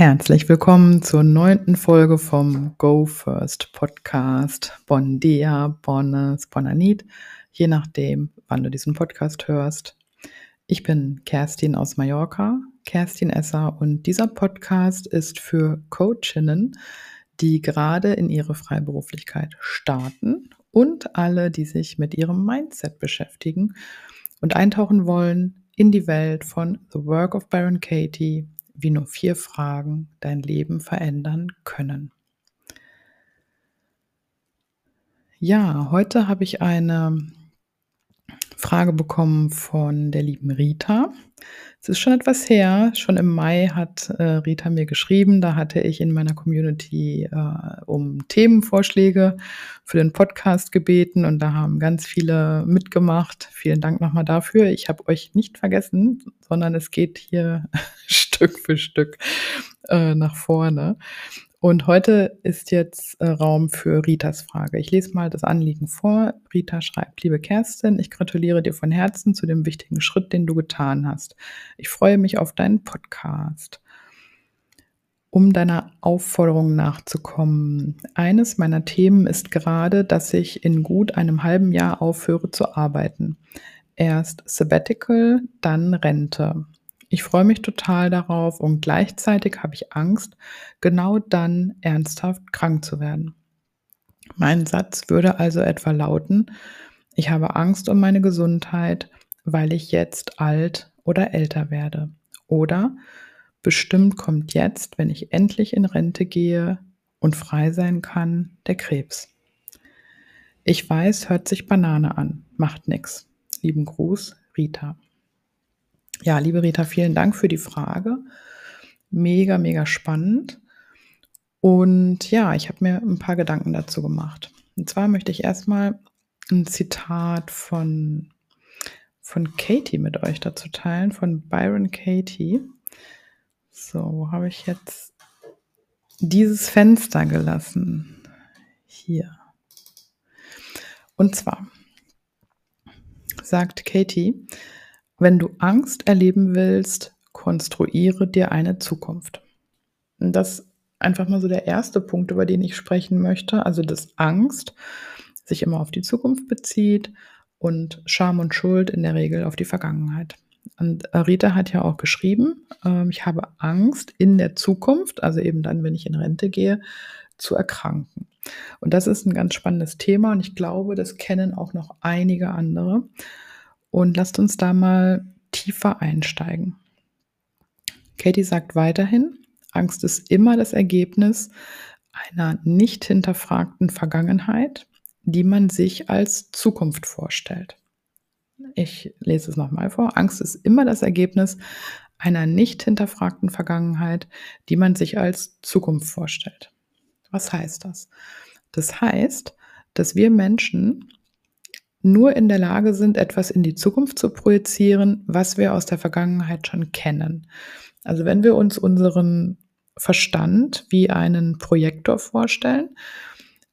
Herzlich willkommen zur neunten Folge vom Go First Podcast. Bon dia, bonnes, bonanit, je nachdem, wann du diesen Podcast hörst. Ich bin Kerstin aus Mallorca, Kerstin Esser, und dieser Podcast ist für Coachinnen, die gerade in ihre Freiberuflichkeit starten und alle, die sich mit ihrem Mindset beschäftigen und eintauchen wollen in die Welt von The Work of Baron Katie, wie nur vier Fragen dein Leben verändern können. Ja, heute habe ich eine Frage bekommen von der lieben Rita. Es ist schon etwas her. Schon im Mai hat äh, Rita mir geschrieben. Da hatte ich in meiner Community äh, um Themenvorschläge für den Podcast gebeten und da haben ganz viele mitgemacht. Vielen Dank nochmal dafür. Ich habe euch nicht vergessen, sondern es geht hier Stück für Stück äh, nach vorne. Und heute ist jetzt äh, Raum für Ritas Frage. Ich lese mal das Anliegen vor. Rita schreibt, liebe Kerstin, ich gratuliere dir von Herzen zu dem wichtigen Schritt, den du getan hast. Ich freue mich auf deinen Podcast. Um deiner Aufforderung nachzukommen. Eines meiner Themen ist gerade, dass ich in gut einem halben Jahr aufhöre zu arbeiten. Erst Sabbatical, dann Rente. Ich freue mich total darauf und gleichzeitig habe ich Angst, genau dann ernsthaft krank zu werden. Mein Satz würde also etwa lauten, ich habe Angst um meine Gesundheit, weil ich jetzt alt oder älter werde. Oder bestimmt kommt jetzt, wenn ich endlich in Rente gehe und frei sein kann, der Krebs. Ich weiß, hört sich Banane an, macht nix. Lieben Gruß, Rita. Ja, liebe Rita, vielen Dank für die Frage. Mega, mega spannend. Und ja, ich habe mir ein paar Gedanken dazu gemacht. Und zwar möchte ich erstmal ein Zitat von, von Katie mit euch dazu teilen, von Byron Katie. So, wo habe ich jetzt dieses Fenster gelassen? Hier. Und zwar sagt Katie, wenn du Angst erleben willst, konstruiere dir eine Zukunft. Und das einfach mal so der erste Punkt, über den ich sprechen möchte. Also, dass Angst sich immer auf die Zukunft bezieht und Scham und Schuld in der Regel auf die Vergangenheit. Und Rita hat ja auch geschrieben, äh, ich habe Angst in der Zukunft, also eben dann, wenn ich in Rente gehe, zu erkranken. Und das ist ein ganz spannendes Thema und ich glaube, das kennen auch noch einige andere. Und lasst uns da mal tiefer einsteigen. Katie sagt weiterhin, Angst ist immer das Ergebnis einer nicht hinterfragten Vergangenheit, die man sich als Zukunft vorstellt. Ich lese es nochmal vor. Angst ist immer das Ergebnis einer nicht hinterfragten Vergangenheit, die man sich als Zukunft vorstellt. Was heißt das? Das heißt, dass wir Menschen nur in der Lage sind, etwas in die Zukunft zu projizieren, was wir aus der Vergangenheit schon kennen. Also wenn wir uns unseren Verstand wie einen Projektor vorstellen,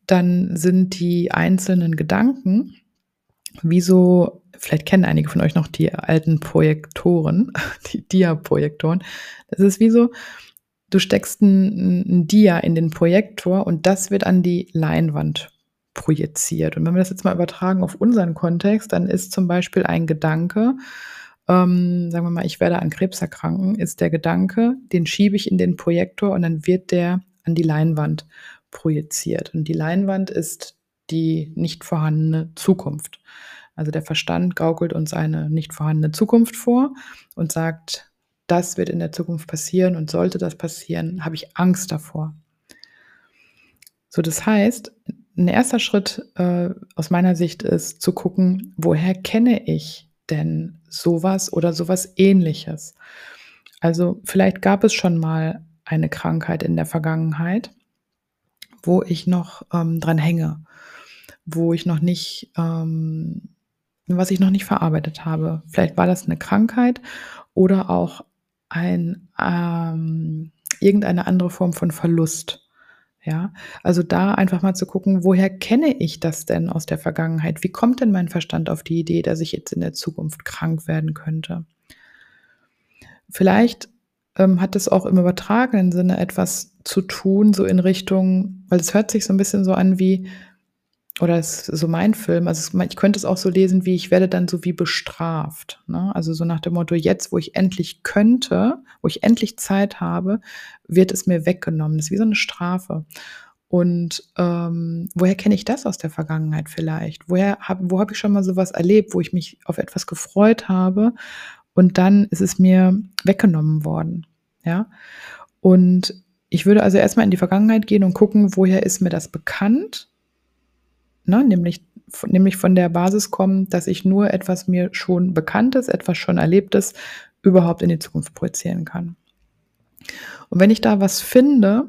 dann sind die einzelnen Gedanken, wie so, vielleicht kennen einige von euch noch die alten Projektoren, die Dia-Projektoren. Das ist wie so, du steckst ein, ein Dia in den Projektor und das wird an die Leinwand projiziert. Und wenn wir das jetzt mal übertragen auf unseren Kontext, dann ist zum Beispiel ein Gedanke, ähm, sagen wir mal, ich werde an Krebs erkranken, ist der Gedanke, den schiebe ich in den Projektor und dann wird der an die Leinwand projiziert. Und die Leinwand ist die nicht vorhandene Zukunft. Also der Verstand gaukelt uns eine nicht vorhandene Zukunft vor und sagt, das wird in der Zukunft passieren und sollte das passieren, habe ich Angst davor. So, das heißt, ein erster Schritt äh, aus meiner Sicht ist zu gucken, woher kenne ich denn sowas oder sowas ähnliches? Also vielleicht gab es schon mal eine Krankheit in der Vergangenheit, wo ich noch ähm, dran hänge, wo ich noch nicht, ähm, was ich noch nicht verarbeitet habe. Vielleicht war das eine Krankheit oder auch ein, ähm, irgendeine andere Form von Verlust ja, also da einfach mal zu gucken, woher kenne ich das denn aus der Vergangenheit? Wie kommt denn mein Verstand auf die Idee, dass ich jetzt in der Zukunft krank werden könnte? Vielleicht ähm, hat es auch im übertragenen Sinne etwas zu tun, so in Richtung, weil es hört sich so ein bisschen so an wie, oder ist so mein Film, also ich könnte es auch so lesen, wie ich werde dann so wie bestraft. Ne? Also so nach dem Motto, jetzt, wo ich endlich könnte, wo ich endlich Zeit habe, wird es mir weggenommen. Das ist wie so eine Strafe. Und ähm, woher kenne ich das aus der Vergangenheit vielleicht? Woher hab, wo habe ich schon mal sowas erlebt, wo ich mich auf etwas gefreut habe und dann ist es mir weggenommen worden? Ja. Und ich würde also erstmal in die Vergangenheit gehen und gucken, woher ist mir das bekannt? Ne? Nämlich, nämlich von der Basis kommen, dass ich nur etwas mir schon Bekanntes, etwas schon Erlebtes überhaupt in die Zukunft projizieren kann. Und wenn ich da was finde,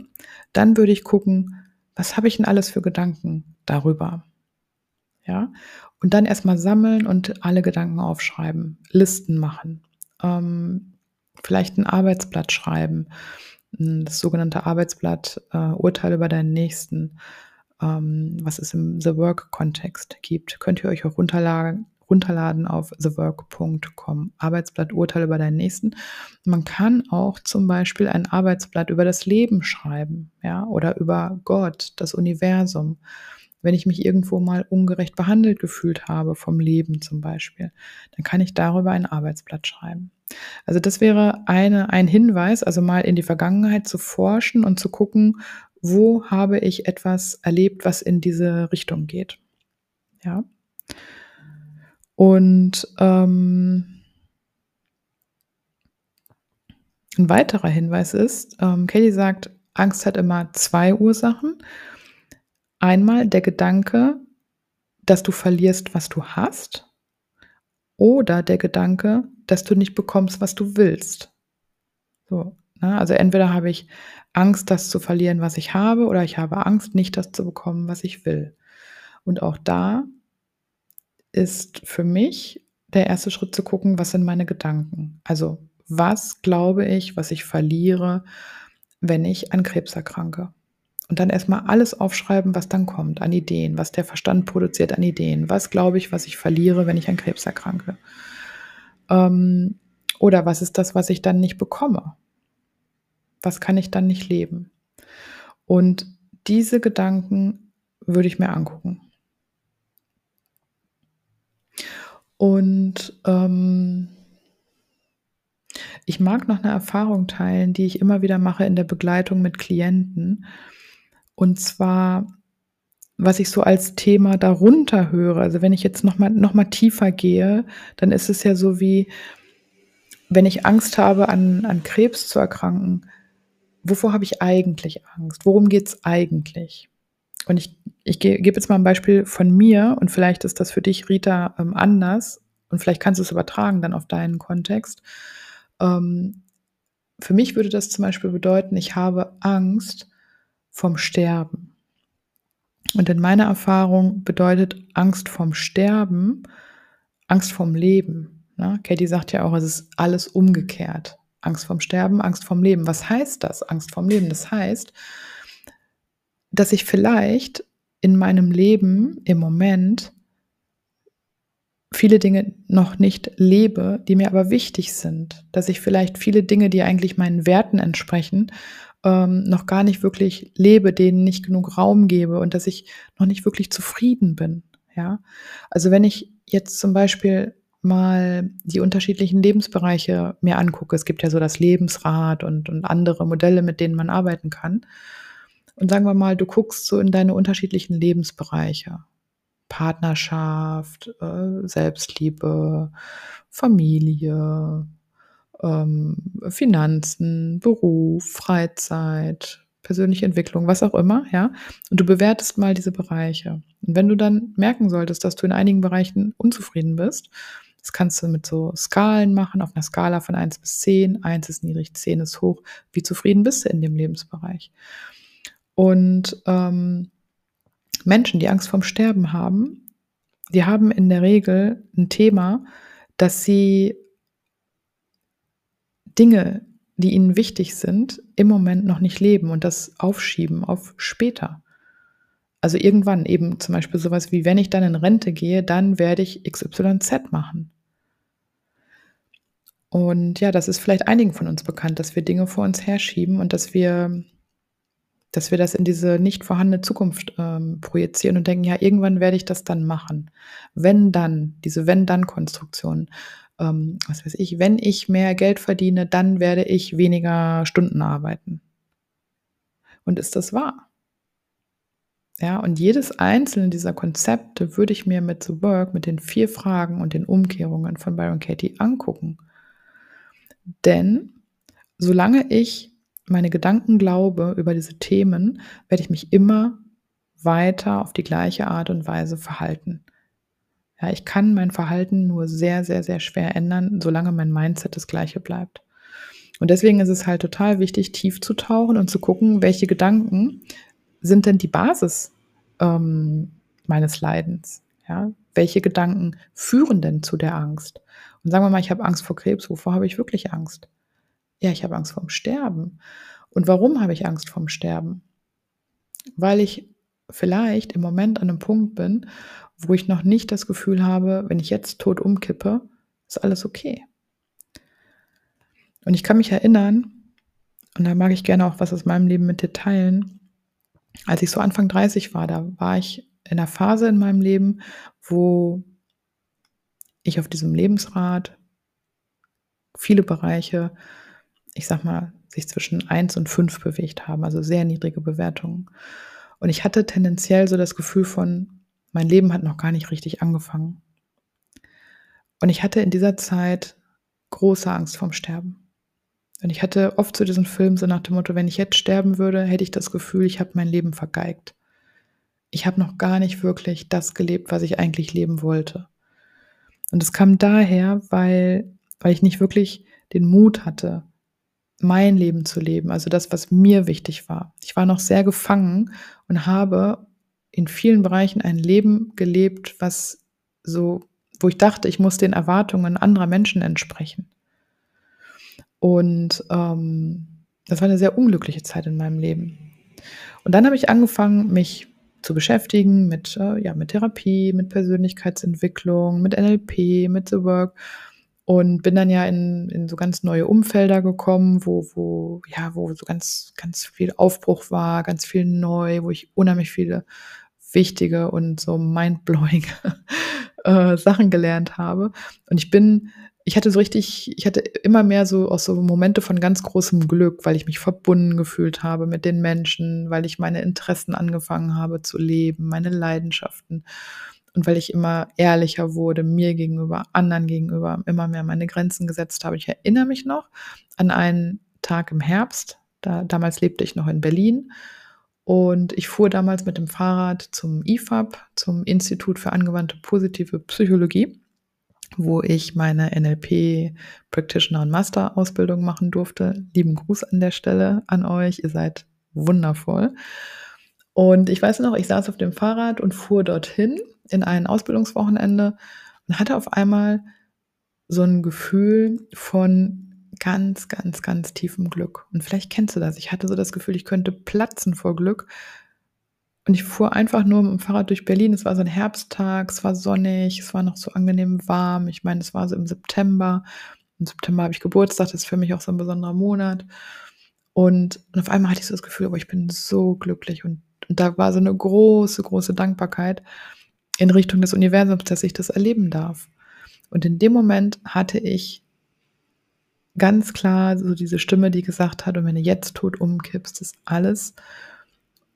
dann würde ich gucken, was habe ich denn alles für Gedanken darüber? Ja, und dann erstmal sammeln und alle Gedanken aufschreiben, Listen machen, ähm, vielleicht ein Arbeitsblatt schreiben, das sogenannte Arbeitsblatt äh, Urteil über deinen Nächsten, ähm, was es im The Work-Kontext gibt, könnt ihr euch auch runterladen, runterladen auf thework.com. Arbeitsblatt Urteil über deinen Nächsten. Man kann auch zum Beispiel ein Arbeitsblatt über das Leben schreiben, ja, oder über Gott, das Universum. Wenn ich mich irgendwo mal ungerecht behandelt gefühlt habe, vom Leben zum Beispiel, dann kann ich darüber ein Arbeitsblatt schreiben. Also das wäre eine, ein Hinweis, also mal in die Vergangenheit zu forschen und zu gucken, wo habe ich etwas erlebt, was in diese Richtung geht. Ja. Und ähm, ein weiterer Hinweis ist, ähm, Kelly sagt, Angst hat immer zwei Ursachen. Einmal der Gedanke, dass du verlierst, was du hast, oder der Gedanke, dass du nicht bekommst, was du willst. So? Also entweder habe ich Angst, das zu verlieren, was ich habe, oder ich habe Angst, nicht das zu bekommen, was ich will. Und auch da ist für mich der erste Schritt zu gucken, was sind meine Gedanken? Also, was glaube ich, was ich verliere, wenn ich an Krebs erkranke? Und dann erstmal alles aufschreiben, was dann kommt an Ideen, was der Verstand produziert an Ideen. Was glaube ich, was ich verliere, wenn ich an Krebs erkranke? Ähm, oder was ist das, was ich dann nicht bekomme? Was kann ich dann nicht leben? Und diese Gedanken würde ich mir angucken. Und ähm, ich mag noch eine Erfahrung teilen, die ich immer wieder mache in der Begleitung mit Klienten. Und zwar, was ich so als Thema darunter höre. Also wenn ich jetzt noch mal, noch mal tiefer gehe, dann ist es ja so wie, wenn ich Angst habe, an, an Krebs zu erkranken, wovor habe ich eigentlich Angst? Worum geht es eigentlich? Und ich, ich gebe jetzt mal ein Beispiel von mir und vielleicht ist das für dich, Rita, ähm, anders und vielleicht kannst du es übertragen dann auf deinen Kontext. Ähm, für mich würde das zum Beispiel bedeuten, ich habe Angst vom Sterben. Und in meiner Erfahrung bedeutet Angst vom Sterben Angst vom Leben. Ne? Katie sagt ja auch, es ist alles umgekehrt. Angst vom Sterben, Angst vom Leben. Was heißt das? Angst vom Leben. Das heißt, dass ich vielleicht in meinem Leben im Moment viele Dinge noch nicht lebe, die mir aber wichtig sind. Dass ich vielleicht viele Dinge, die eigentlich meinen Werten entsprechen, ähm, noch gar nicht wirklich lebe, denen nicht genug Raum gebe und dass ich noch nicht wirklich zufrieden bin. Ja, also wenn ich jetzt zum Beispiel mal die unterschiedlichen Lebensbereiche mir angucke, es gibt ja so das Lebensrad und, und andere Modelle, mit denen man arbeiten kann. Und sagen wir mal, du guckst so in deine unterschiedlichen Lebensbereiche. Partnerschaft, äh, Selbstliebe, Familie, ähm, Finanzen, Beruf, Freizeit, persönliche Entwicklung, was auch immer, ja. Und du bewertest mal diese Bereiche. Und wenn du dann merken solltest, dass du in einigen Bereichen unzufrieden bist, das kannst du mit so Skalen machen, auf einer Skala von 1 bis 10. 1 ist niedrig, 10 ist hoch. Wie zufrieden bist du in dem Lebensbereich? Und ähm, Menschen, die Angst vorm Sterben haben, die haben in der Regel ein Thema, dass sie Dinge, die ihnen wichtig sind, im Moment noch nicht leben und das aufschieben auf später. Also irgendwann eben zum Beispiel sowas wie, wenn ich dann in Rente gehe, dann werde ich XYZ machen. Und ja, das ist vielleicht einigen von uns bekannt, dass wir Dinge vor uns herschieben und dass wir dass wir das in diese nicht vorhandene Zukunft, ähm, projizieren und denken: „Ja, irgendwann werde ich das dann machen. Wenn dann“, diese Wenn-Dann-Konstruktion. Ähm, was weiß ich, wenn ich mehr Geld verdiene, dann werde ich weniger Stunden arbeiten. Und ist das wahr? Ja, und jedes einzelne dieser Konzepte würde ich mir mit The Work, mit den 4 Fragen und den Umkehrungen von Byron Katie angucken. Denn solange ich meine Gedanken glaube über diese Themen, werde ich mich immer weiter auf die gleiche Art und Weise verhalten. Ja, ich kann mein Verhalten nur sehr, sehr, sehr schwer ändern, solange mein Mindset das gleiche bleibt. Und deswegen ist es halt total wichtig, tief zu tauchen und zu gucken, welche Gedanken sind denn die Basis ähm, meines Leidens? Ja? Welche Gedanken führen denn zu der Angst? Und sagen wir mal, ich habe Angst vor Krebs. Wovor habe ich wirklich Angst? Ja, ich habe Angst vorm Sterben. Und warum habe ich Angst vorm Sterben? Weil ich vielleicht im Moment an einem Punkt bin, wo ich noch nicht das Gefühl habe, wenn ich jetzt tot umkippe, ist alles okay. Und ich kann mich erinnern, und da mag ich gerne auch was aus meinem Leben mit dir teilen, als ich so Anfang 30 war, da war ich in einer Phase in meinem Leben, wo ich auf diesem Lebensrad viele Bereiche, ich sag mal, sich zwischen 1 und 5 bewegt haben, also sehr niedrige Bewertungen. Und ich hatte tendenziell so das Gefühl von, mein Leben hat noch gar nicht richtig angefangen. Und ich hatte in dieser Zeit große Angst vorm Sterben. Und ich hatte oft zu diesem Film so nach dem Motto, wenn ich jetzt sterben würde, hätte ich das Gefühl, ich habe mein Leben vergeigt. Ich habe noch gar nicht wirklich das gelebt, was ich eigentlich leben wollte. Und es kam daher, weil, weil ich nicht wirklich den Mut hatte, mein Leben zu leben, also das, was mir wichtig war. Ich war noch sehr gefangen und habe in vielen Bereichen ein Leben gelebt, was so, wo ich dachte, ich muss den Erwartungen anderer Menschen entsprechen. Und ähm, das war eine sehr unglückliche Zeit in meinem Leben. Und dann habe ich angefangen, mich zu beschäftigen mit, äh, ja, mit Therapie, mit Persönlichkeitsentwicklung, mit NLP, mit The Work und bin dann ja in, in so ganz neue Umfelder gekommen, wo, wo, ja, wo so ganz, ganz viel Aufbruch war, ganz viel neu, wo ich unheimlich viele wichtige und so mindblowing äh, Sachen gelernt habe. Und ich bin, ich hatte so richtig, ich hatte immer mehr so auch so Momente von ganz großem Glück, weil ich mich verbunden gefühlt habe mit den Menschen, weil ich meine Interessen angefangen habe zu leben, meine Leidenschaften und weil ich immer ehrlicher wurde, mir gegenüber, anderen gegenüber, immer mehr meine Grenzen gesetzt habe. Ich erinnere mich noch an einen Tag im Herbst, da, damals lebte ich noch in Berlin und ich fuhr damals mit dem Fahrrad zum IFAB, zum Institut für angewandte positive Psychologie, wo ich meine NLP Practitioner und Master Ausbildung machen durfte. Lieben Gruß an der Stelle an euch, ihr seid wundervoll. Und ich weiß noch, ich saß auf dem Fahrrad und fuhr dorthin in ein Ausbildungswochenende und hatte auf einmal so ein Gefühl von ganz, ganz, ganz tiefem Glück. Und vielleicht kennst du das. Ich hatte so das Gefühl, ich könnte platzen vor Glück. Und ich fuhr einfach nur mit dem Fahrrad durch Berlin. Es war so ein Herbsttag, es war sonnig, es war noch so angenehm warm. Ich meine, es war so im September. Im September habe ich Geburtstag, das ist für mich auch so ein besonderer Monat. Und, und auf einmal hatte ich so das Gefühl, aber ich bin so glücklich. Und, und da war so eine große, große Dankbarkeit in Richtung des Universums, dass ich das erleben darf. Und in dem Moment hatte ich ganz klar so diese Stimme, die gesagt hat, und wenn du jetzt tot umkippst, ist alles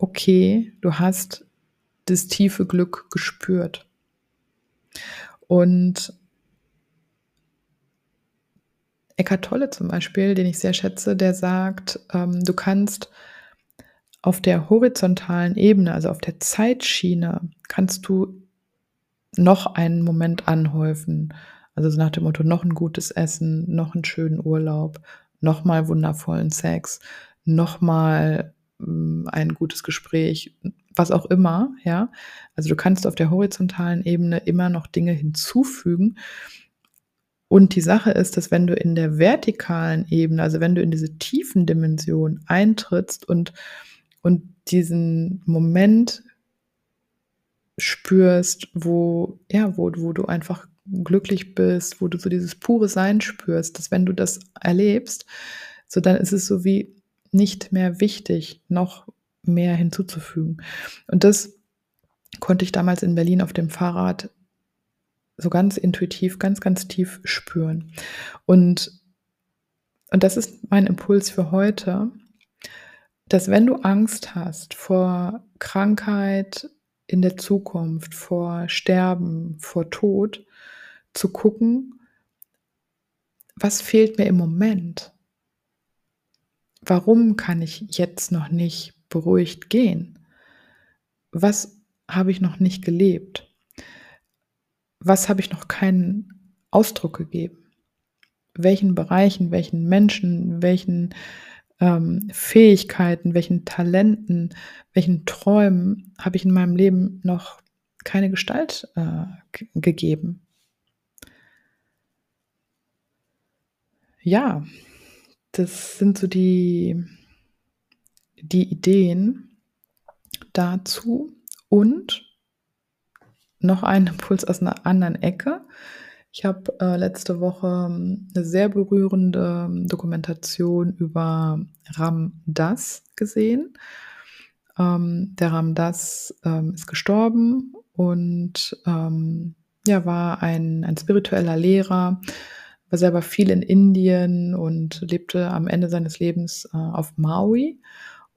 okay, du hast das tiefe Glück gespürt. Und Eckart Tolle zum Beispiel, den ich sehr schätze, der sagt, ähm, du kannst auf der horizontalen Ebene, also auf der Zeitschiene, kannst du noch einen Moment anhäufen. Also so nach dem Motto, noch ein gutes Essen, noch einen schönen Urlaub, noch mal wundervollen Sex, noch mal ein gutes Gespräch, was auch immer, ja. Also du kannst auf der horizontalen Ebene immer noch Dinge hinzufügen. Und die Sache ist, dass wenn du in der vertikalen Ebene, also wenn du in diese tiefen Dimension eintrittst und, und diesen Moment spürst, wo, ja, wo, wo du einfach glücklich bist, wo du so dieses pure Sein spürst, dass wenn du das erlebst, so dann ist es so wie nicht mehr wichtig, noch mehr hinzuzufügen. Und das konnte ich damals in Berlin auf dem Fahrrad so ganz intuitiv, ganz, ganz tief spüren. Und, und das ist mein Impuls für heute, dass wenn du Angst hast vor Krankheit in der Zukunft, vor Sterben, vor Tod, zu gucken, was fehlt mir im Moment? Warum kann ich jetzt noch nicht beruhigt gehen? Was habe ich noch nicht gelebt? Was habe ich noch keinen Ausdruck gegeben? Welchen Bereichen, welchen Menschen, welchen ähm, Fähigkeiten, welchen Talenten, welchen Träumen habe ich in meinem Leben noch keine Gestalt äh, gegeben? Ja, das sind so die, die Ideen dazu. Und noch ein Impuls aus einer anderen Ecke. Ich habe äh, letzte Woche ähm, eine sehr berührende ähm, Dokumentation über Ram Das gesehen. Ähm, der Ram Das ähm, ist gestorben und ähm, ja, war ein, ein spiritueller Lehrer, war selber viel in Indien und lebte am Ende seines Lebens äh, auf Maui.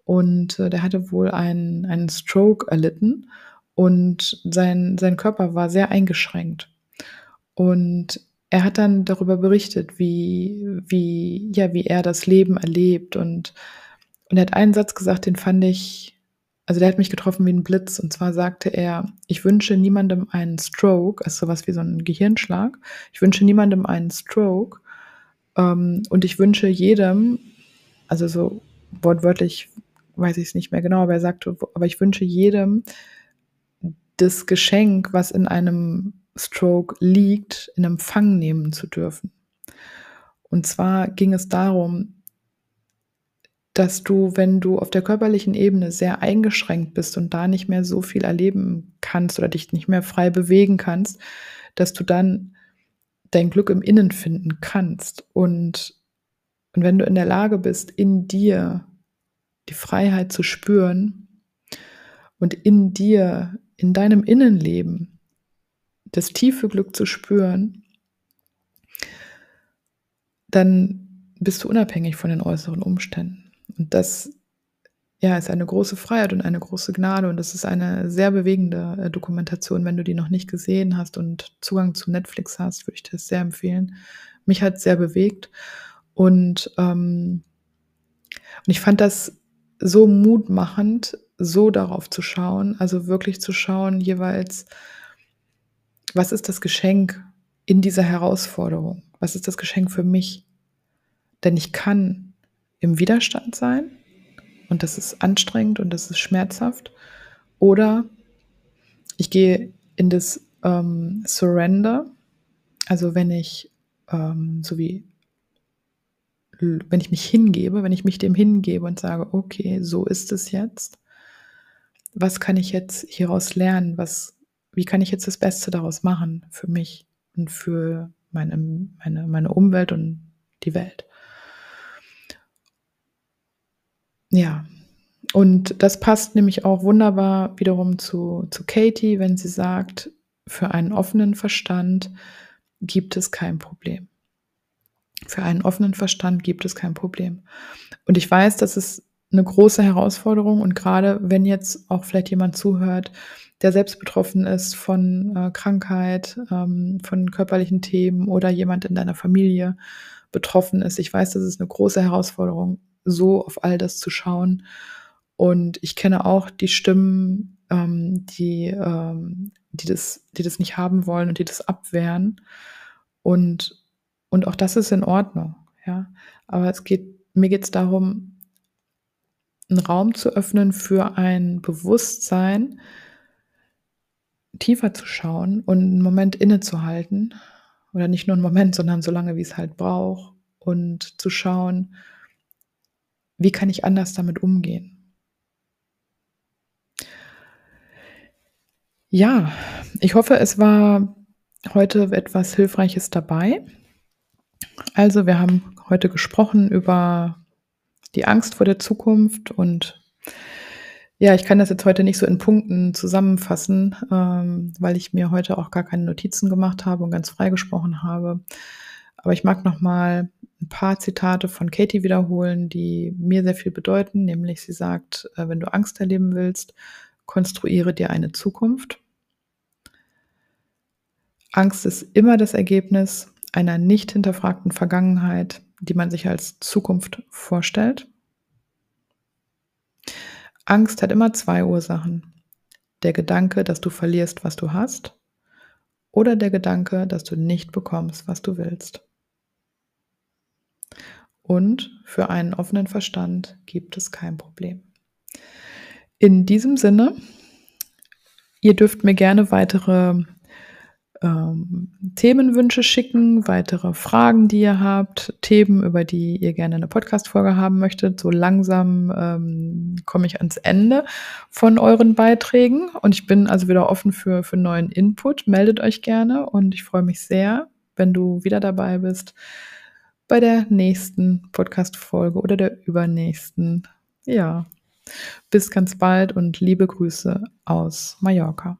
Und äh, der hatte wohl einen, einen Stroke erlitten und sein, sein Körper war sehr eingeschränkt. Und er hat dann darüber berichtet, wie, wie, ja, wie er das Leben erlebt. Und, und er hat einen Satz gesagt, den fand ich, also der hat mich getroffen wie ein Blitz. Und zwar sagte er, ich wünsche niemandem einen Stroke, also sowas wie so ein Gehirnschlag. Ich wünsche niemandem einen Stroke. Ähm, und ich wünsche jedem, also so wortwörtlich weiß ich es nicht mehr genau, aber er sagte, aber ich wünsche jedem das Geschenk, was in einem Stroke liegt, in Empfang nehmen zu dürfen. Und zwar ging es darum, dass du, wenn du auf der körperlichen Ebene sehr eingeschränkt bist und da nicht mehr so viel erleben kannst oder dich nicht mehr frei bewegen kannst, dass du dann dein Glück im Innen finden kannst. Und, und wenn du in der Lage bist, in dir die Freiheit zu spüren und in dir, in deinem Innenleben, das tiefe Glück zu spüren, dann bist du unabhängig von den äußeren Umständen. Und das ja, ist eine große Freiheit und eine große Gnade und das ist eine sehr bewegende äh, Dokumentation. Wenn du die noch nicht gesehen hast und Zugang zu Netflix hast, würde ich das sehr empfehlen. Mich hat es sehr bewegt und, ähm, und ich fand das so mutmachend, so darauf zu schauen, also wirklich zu schauen jeweils, was ist das Geschenk in dieser Herausforderung? Was ist das Geschenk für mich? Denn ich kann im Widerstand sein und das ist anstrengend und das ist schmerzhaft. Oder ich gehe in das ähm, Surrender, also wenn ich, ähm, so wie, wenn ich mich hingebe, wenn ich mich dem hingebe und sage, okay, so ist es jetzt. Was kann ich jetzt hieraus lernen? Was wie kann ich jetzt das Beste daraus machen für mich und für meine, meine, meine Umwelt und die Welt. Ja, und das passt nämlich auch wunderbar wiederum zu, zu Katie, wenn sie sagt, für einen offenen Verstand gibt es kein Problem. Für einen offenen Verstand gibt es kein Problem. Und ich weiß, das ist eine große Herausforderung und gerade wenn jetzt auch vielleicht jemand zuhört, der selbst betroffen ist von äh, Krankheit, ähm, von körperlichen Themen oder jemand in deiner Familie betroffen ist. Ich weiß, das ist eine große Herausforderung, so auf all das zu schauen. Und ich kenne auch die Stimmen, ähm, die, ähm, die, das, die das nicht haben wollen und die das abwehren. Und, und auch das ist in Ordnung. Ja? Aber es geht, mir geht es darum, einen Raum zu öffnen für ein Bewusstsein, tiefer zu schauen und einen Moment innezuhalten. Oder nicht nur einen Moment, sondern so lange, wie es halt braucht. Und zu schauen, wie kann ich anders damit umgehen. Ja, ich hoffe, es war heute etwas Hilfreiches dabei. Also, wir haben heute gesprochen über die Angst vor der Zukunft und ja, ich kann das jetzt heute nicht so in Punkten zusammenfassen, ähm, weil ich mir heute auch gar keine Notizen gemacht habe und ganz frei gesprochen habe. Aber ich mag noch mal 'n paar Zitate von Katie wiederholen, die mir sehr viel bedeuten, nämlich sie sagt: „Äh, wenn du Angst erleben willst, konstruiere dir eine Zukunft.“ Angst ist immer das Ergebnis einer nicht hinterfragten Vergangenheit, die man sich als Zukunft vorstellt. Angst hat immer 2 Ursachen. Der Gedanke, dass du verlierst, was du hast, oder der Gedanke, dass du nicht bekommst, was du willst. Und für einen offenen Verstand gibt es kein Problem. In diesem Sinne, ihr dürft mir gerne weitere ähm, Themenwünsche schicken, weitere Fragen, die ihr habt, Themen, über die ihr gerne eine Podcast-Folge haben möchtet. So langsam ähm, komme ich ans Ende von euren Beiträgen und ich bin also wieder offen für, für neuen Input. Meldet euch gerne und ich freue mich sehr, wenn du wieder dabei bist bei der nächsten Podcast-Folge oder der übernächsten. Ja, bis ganz bald und liebe Grüße aus Mallorca.